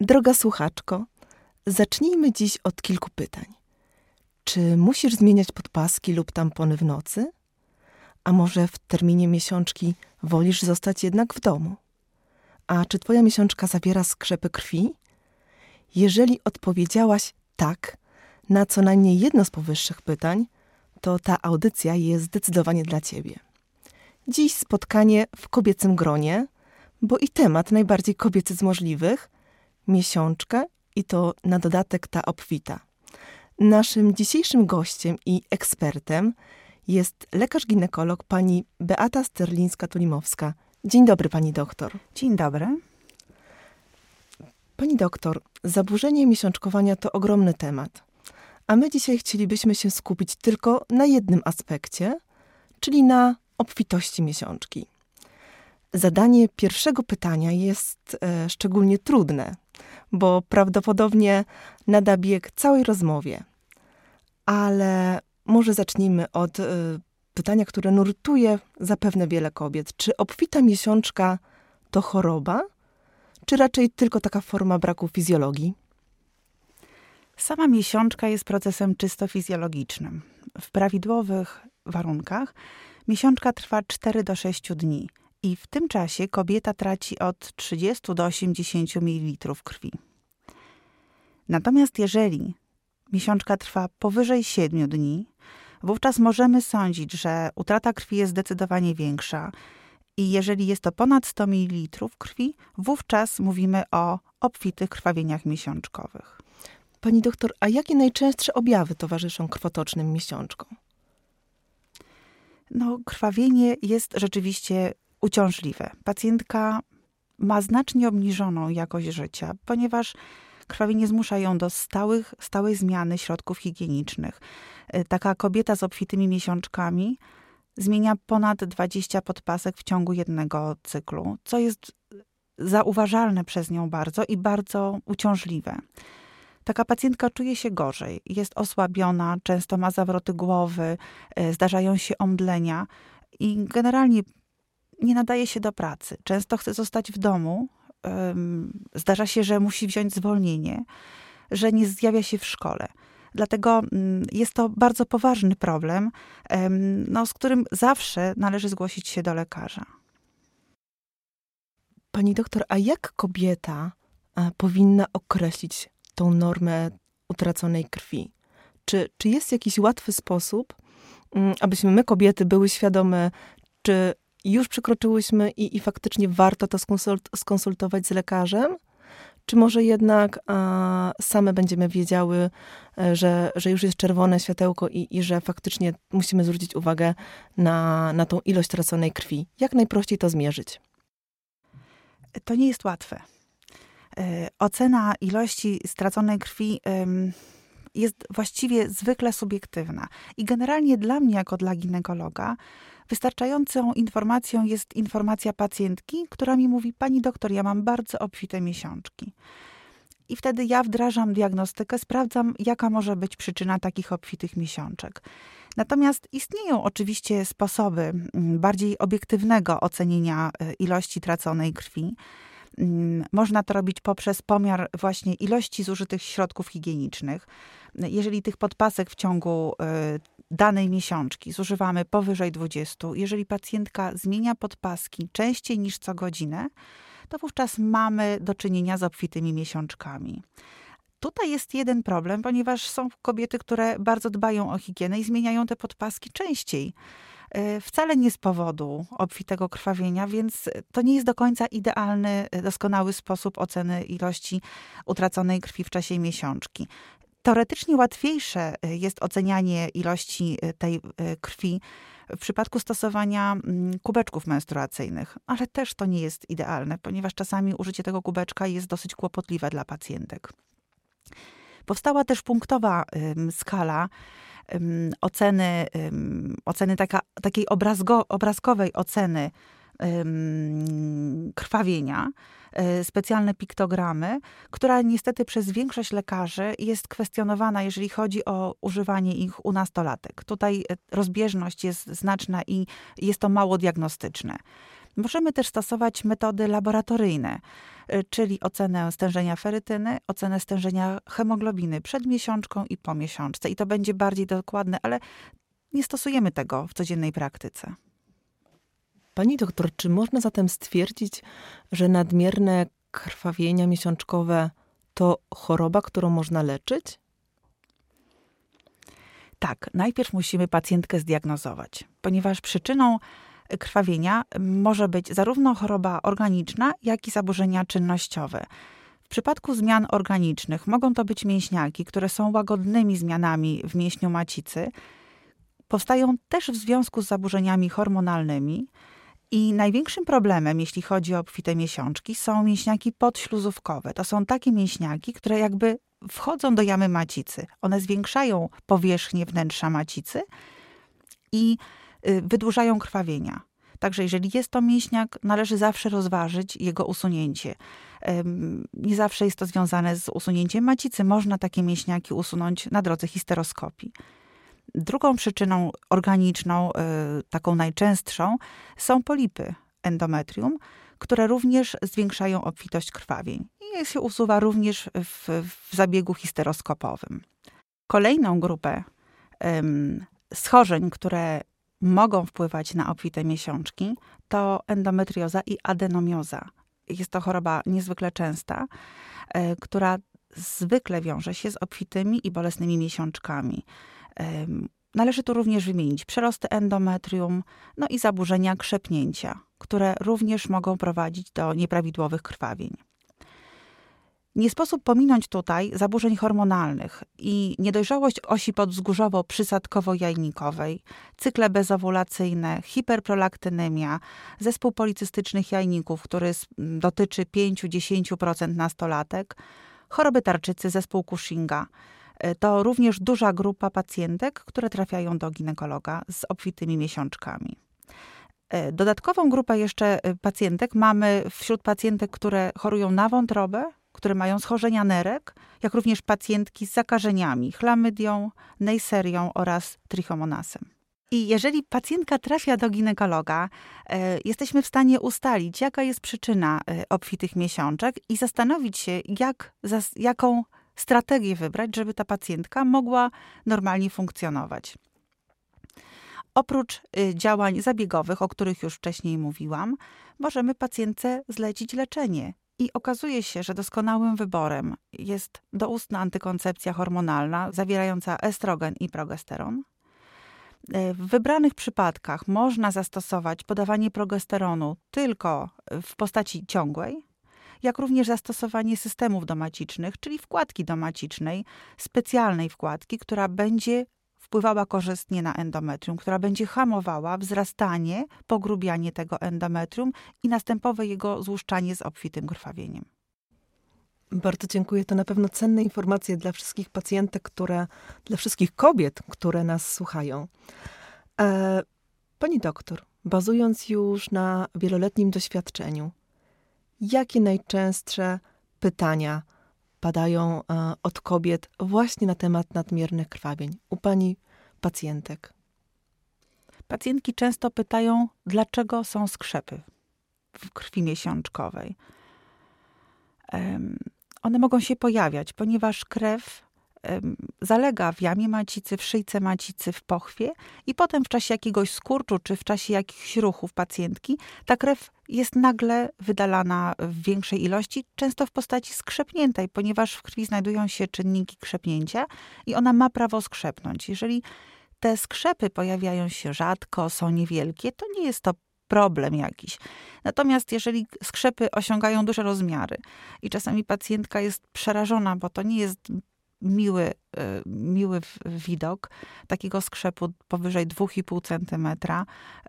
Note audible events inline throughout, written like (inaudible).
Droga słuchaczko, zacznijmy dziś od kilku pytań. Czy musisz zmieniać podpaski lub tampony w nocy? A może w terminie miesiączki wolisz zostać jednak w domu? A czy twoja miesiączka zawiera skrzepy krwi? Jeżeli odpowiedziałaś tak na co najmniej jedno z powyższych pytań, to ta audycja jest zdecydowanie dla ciebie. Dziś spotkanie w kobiecym gronie, bo i temat najbardziej kobiecy z możliwych miesiączka i to na dodatek ta obfita. Naszym dzisiejszym gościem i ekspertem jest lekarz-ginekolog pani Beata Sterlińska-Tulimowska. Dzień dobry, pani doktor. Dzień dobry. Pani doktor, zaburzenie miesiączkowania to ogromny temat, a my dzisiaj chcielibyśmy się skupić tylko na jednym aspekcie, czyli na obfitości miesiączki. Zadanie pierwszego pytania jest e, szczególnie trudne, bo prawdopodobnie nada bieg całej rozmowie. Ale może zacznijmy od y, pytania, które nurtuje zapewne wiele kobiet. Czy obfita miesiączka to choroba, czy raczej tylko taka forma braku fizjologii? Sama miesiączka jest procesem czysto fizjologicznym. W prawidłowych warunkach miesiączka trwa 4 do 6 dni i w tym czasie kobieta traci od 30 do 80 ml krwi. Natomiast jeżeli miesiączka trwa powyżej 7 dni, wówczas możemy sądzić, że utrata krwi jest zdecydowanie większa. I jeżeli jest to ponad 100 ml krwi, wówczas mówimy o obfitych krwawieniach miesiączkowych. Pani doktor, a jakie najczęstsze objawy towarzyszą krwotocznym miesiączkom? No, krwawienie jest rzeczywiście uciążliwe. Pacjentka ma znacznie obniżoną jakość życia, ponieważ krwawienie zmusza ją do stałych, stałej zmiany środków higienicznych. E, taka kobieta z obfitymi miesiączkami zmienia ponad 20 podpasek w ciągu jednego cyklu, co jest zauważalne przez nią bardzo i bardzo uciążliwe. Taka pacjentka czuje się gorzej, jest osłabiona, często ma zawroty głowy, e, zdarzają się omdlenia i generalnie nie nadaje się do pracy. Często chce zostać w domu. Zdarza się, że musi wziąć zwolnienie, że nie zjawia się w szkole. Dlatego mm, jest to bardzo poważny problem, no, z którym zawsze należy zgłosić się do lekarza. Pani doktor, a jak kobieta powinna określić tą normę utraconej krwi? Czy, czy jest jakiś łatwy sposób, mm, abyśmy my, kobiety, były świadome, czy już przekroczyłyśmy i, i faktycznie warto to skonsult, skonsultować z lekarzem? Czy może jednak a, same będziemy wiedziały, e, że, że już jest czerwone światełko i, i że faktycznie musimy zwrócić uwagę na, na tą ilość traconej krwi? Jak najprościej to zmierzyć? To nie jest łatwe. E, ocena ilości straconej krwi jest właściwie zwykle subiektywna. I generalnie dla mnie, jako dla ginekologa, wystarczającą informacją jest informacja pacjentki, która mi mówi: Pani doktor, ja mam bardzo obfite miesiączki. I wtedy ja wdrażam diagnostykę, sprawdzam, jaka może być przyczyna takich obfitych miesiączek. Natomiast istnieją oczywiście sposoby mm, bardziej obiektywnego ocenienia e, ilości traconej krwi. Mm, można to robić poprzez pomiar właśnie ilości zużytych środków higienicznych. Jeżeli tych podpasek w ciągu e, danej miesiączki zużywamy powyżej 20, jeżeli pacjentka zmienia podpaski częściej niż co godzinę, to wówczas mamy do czynienia z obfitymi miesiączkami. Tutaj jest jeden problem, ponieważ są kobiety, które bardzo dbają o higienę i zmieniają te podpaski częściej. E, wcale nie z powodu obfitego krwawienia, więc to nie jest do końca idealny, e, doskonały sposób oceny ilości utraconej krwi w czasie miesiączki. Teoretycznie łatwiejsze e, jest ocenianie ilości tej krwi w przypadku stosowania mm, kubeczków menstruacyjnych, ale też to nie jest idealne, ponieważ czasami użycie tego kubeczka jest dosyć kłopotliwe dla pacjentek. Powstała też punktowa skala oceny, oceny taka, takiej obrazgo, obrazkowej oceny krwawienia, e, specjalne piktogramy, która niestety przez większość lekarzy jest kwestionowana, jeżeli chodzi o używanie ich u nastolatek. Tutaj e, rozbieżność jest znaczna i jest to mało diagnostyczne. Możemy też stosować metody laboratoryjne, y, czyli ocenę stężenia ferytyny, ocenę stężenia hemoglobiny przed miesiączką i po miesiączce. I to będzie bardziej dokładne, ale nie stosujemy tego w codziennej praktyce. Pani doktor, czy można zatem stwierdzić, że nadmierne krwawienia miesiączkowe to choroba, którą można leczyć? Tak, najpierw musimy pacjentkę zdiagnozować, ponieważ przyczyną krwawienia może być zarówno choroba organiczna, jak i zaburzenia czynnościowe. W przypadku zmian organicznych mogą to być mięśniaki, które są łagodnymi zmianami w mięśniu macicy. Powstają też w związku z zaburzeniami hormonalnymi. I największym problemem, jeśli chodzi o obfite miesiączki, są mięśniaki podśluzówkowe. To są takie mięśniaki, które jakby wchodzą do jamy macicy. One zwiększają powierzchnię wnętrza macicy i wydłużają krwawienia. Także jeżeli jest to mięśniak, należy zawsze rozważyć jego usunięcie. Nie zawsze jest to związane z usunięciem macicy. Można takie mięśniaki usunąć na drodze histeroskopii. Drugą przyczyną organiczną, y, taką najczęstszą, są polipy endometrium, które również zwiększają obfitość krwawień. I się usuwa również w, w zabiegu histeroskopowym. Kolejną grupę schorzeń, które mogą wpływać na obfite miesiączki, to endometrioza i adenomioza. Jest to choroba niezwykle częsta, e, która zwykle wiąże się z obfitymi i bolesnymi miesiączkami. Należy tu również wymienić przerosty endometrium, no i zaburzenia krzepnięcia, które również mogą prowadzić do nieprawidłowych krwawień. Nie sposób pominąć tutaj zaburzeń hormonalnych i niedojrzałość osi podzgórzowo-przysadkowo-jajnikowej, cykle bezowulacyjne, hiperprolaktynemia, zespół policystycznych jajników, który dotyczy 5-10% nastolatek, choroby tarczycy, zespół Cushinga – E, to również duża grupa pacjentek, które trafiają do ginekologa z obfitymi miesiączkami. E, dodatkową grupę jeszcze e, pacjentek mamy wśród pacjentek, które chorują na wątrobę, które mają schorzenia nerek, jak również pacjentki z zakażeniami chlamydią, neiserią oraz trichomonasem. I jeżeli pacjentka trafia do ginekologa, e, jesteśmy w stanie ustalić, jaka jest przyczyna e, obfitych miesiączek i zastanowić się, jak, jaką strategię wybrać, żeby ta pacjentka mogła normalnie funkcjonować. Oprócz y, działań zabiegowych, o których już wcześniej mówiłam, możemy pacjentce zlecić leczenie. I okazuje się, że doskonałym wyborem jest doustna antykoncepcja hormonalna zawierająca estrogen i progesteron. Y, w wybranych przypadkach można zastosować podawanie progesteronu tylko w postaci ciągłej, jak również zastosowanie systemów domacicznych, czyli wkładki domacicznej, specjalnej wkładki, która będzie wpływała korzystnie na endometrium, która będzie hamowała wzrastanie, pogrubianie tego endometrium i następowe jego złuszczanie z obfitym krwawieniem. Bardzo dziękuję. To na pewno cenne informacje dla wszystkich pacjentek, które, dla wszystkich kobiet, które nas słuchają. E, pani doktor, bazując już na wieloletnim doświadczeniu, jakie najczęstsze pytania padają e, od kobiet właśnie na temat nadmiernych krwawień u pani pacjentek? Pacjentki często pytają, dlaczego są skrzepy w krwi miesiączkowej. One mogą się pojawiać, ponieważ krew zalega w jamie macicy, w szyjce macicy, w pochwie i potem w czasie jakiegoś skurczu czy w czasie jakichś ruchów pacjentki ta krew jest nagle wydalana w większej ilości, często w postaci skrzepniętej, ponieważ w krwi znajdują się czynniki krzepnięcia i ona ma prawo skrzepnąć. Jeżeli te skrzepy pojawiają się rzadko, są niewielkie, to nie jest to problem jakiś. Natomiast jeżeli skrzepy osiągają duże rozmiary i czasami pacjentka jest przerażona, bo to nie jest miły, e, miły widok takiego skrzepu powyżej 2,5 cm,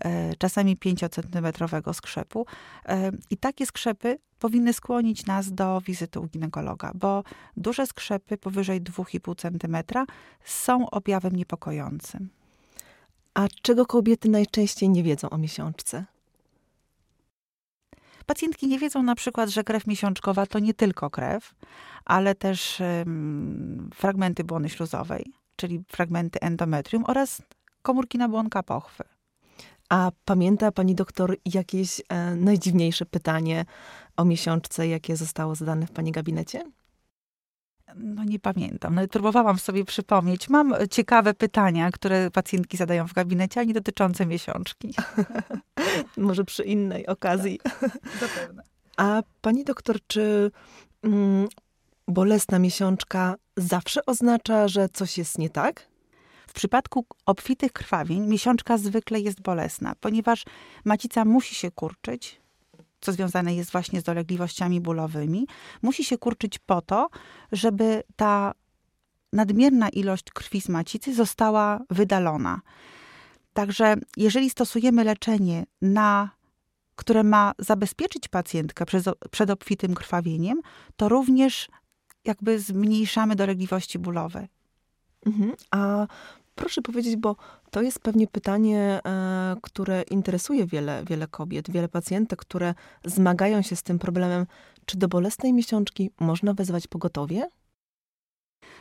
e, czasami 5-centymetrowego skrzepu. E, I takie skrzepy powinny skłonić nas do wizyty u ginekologa, bo duże skrzepy powyżej 2,5 cm są objawem niepokojącym. A czego kobiety najczęściej nie wiedzą o miesiączce? Pacjentki nie wiedzą na przykład, że krew miesiączkowa to nie tylko krew, ale też fragmenty błony śluzowej, czyli fragmenty endometrium oraz komórki nabłonka pochwy. A pamięta pani doktor jakieś e, najdziwniejsze pytanie o miesiączce, jakie zostało zadane w pani gabinecie? No nie pamiętam. No, próbowałam sobie przypomnieć. Mam ciekawe pytania, które pacjentki zadają w gabinecie, ale nie dotyczące miesiączki. (laughs) Może przy innej okazji. Tak, zapewne. A pani doktor, czy mm, bolesna miesiączka zawsze oznacza, że coś jest nie tak? W przypadku obfitych krwawień miesiączka zwykle jest bolesna, ponieważ macica musi się kurczyć, co związane jest właśnie z dolegliwościami bólowymi, musi się kurczyć po to, żeby ta nadmierna ilość krwi z macicy została wydalona. Także jeżeli stosujemy leczenie na które ma zabezpieczyć pacjentkę przed obfitym krwawieniem, to również jakby zmniejszamy dolegliwości bólowe. Mhm. A proszę powiedzieć, bo to jest pewnie pytanie, e, które interesuje wiele, wiele kobiet, wiele pacjentek, które zmagają się z tym problemem. Czy do bolesnej miesiączki można wezwać pogotowie?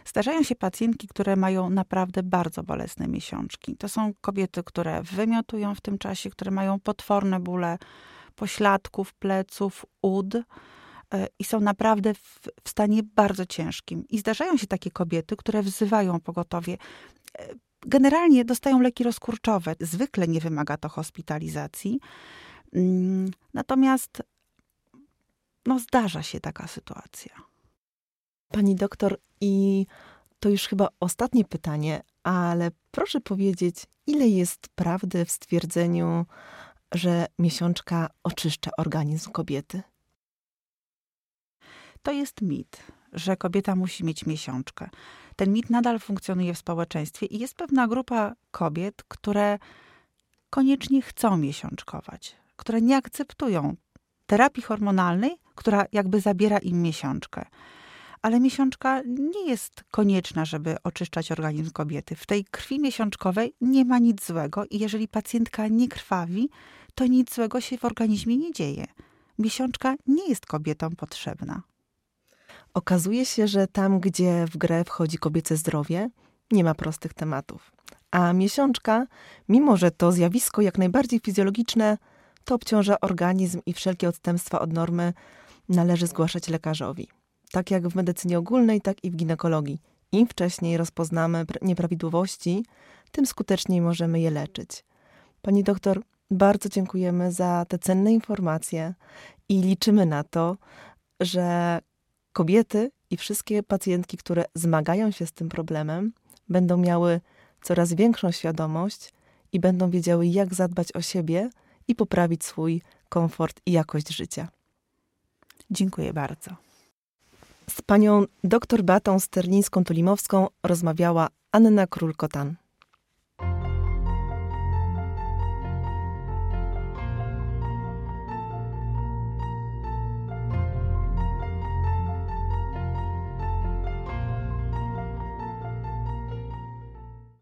Zdarzają się pacjentki, które mają naprawdę bardzo bolesne miesiączki. To są kobiety, które wymiotują w tym czasie, które mają potworne bóle pośladków, pleców, ud e, i są naprawdę w, w, stanie bardzo ciężkim. I zdarzają się takie kobiety, które wzywają pogotowie. Generalnie dostają leki rozkurczowe. Zwykle nie wymaga to hospitalizacji. Mm, natomiast no, zdarza się taka sytuacja. Pani doktor, i to już chyba ostatnie pytanie, ale proszę powiedzieć, ile jest prawdy w stwierdzeniu, że miesiączka oczyszcza organizm kobiety? To jest mit, że kobieta musi mieć miesiączkę. Ten mit nadal funkcjonuje w społeczeństwie i jest pewna grupa kobiet, które koniecznie chcą miesiączkować, które nie akceptują terapii hormonalnej, która jakby zabiera im miesiączkę ale miesiączka nie jest konieczna, żeby oczyszczać organizm kobiety. W tej krwi miesiączkowej nie ma nic złego i jeżeli pacjentka nie krwawi, to nic złego się w organizmie nie dzieje. Miesiączka nie jest kobietom potrzebna. Okazuje się, że tam, gdzie w grę wchodzi kobiece zdrowie, nie ma prostych tematów. A miesiączka, mimo że to zjawisko jak najbardziej fizjologiczne, to obciąża organizm i wszelkie odstępstwa od normy należy zgłaszać lekarzowi tak jak w medycynie ogólnej, tak i w ginekologii. Im wcześniej rozpoznamy nieprawidłowości, tym skuteczniej możemy je leczyć. Pani doktor, bardzo dziękujemy za te cenne informacje i liczymy na to, że kobiety i wszystkie pacjentki, które zmagają się z tym problemem, będą miały coraz większą świadomość i będą wiedziały, jak zadbać o siebie i poprawić swój komfort i jakość życia. Dziękuję bardzo. Z panią dr Batą Sterlińską-Tulimowską rozmawiała Anna Król-Kotan.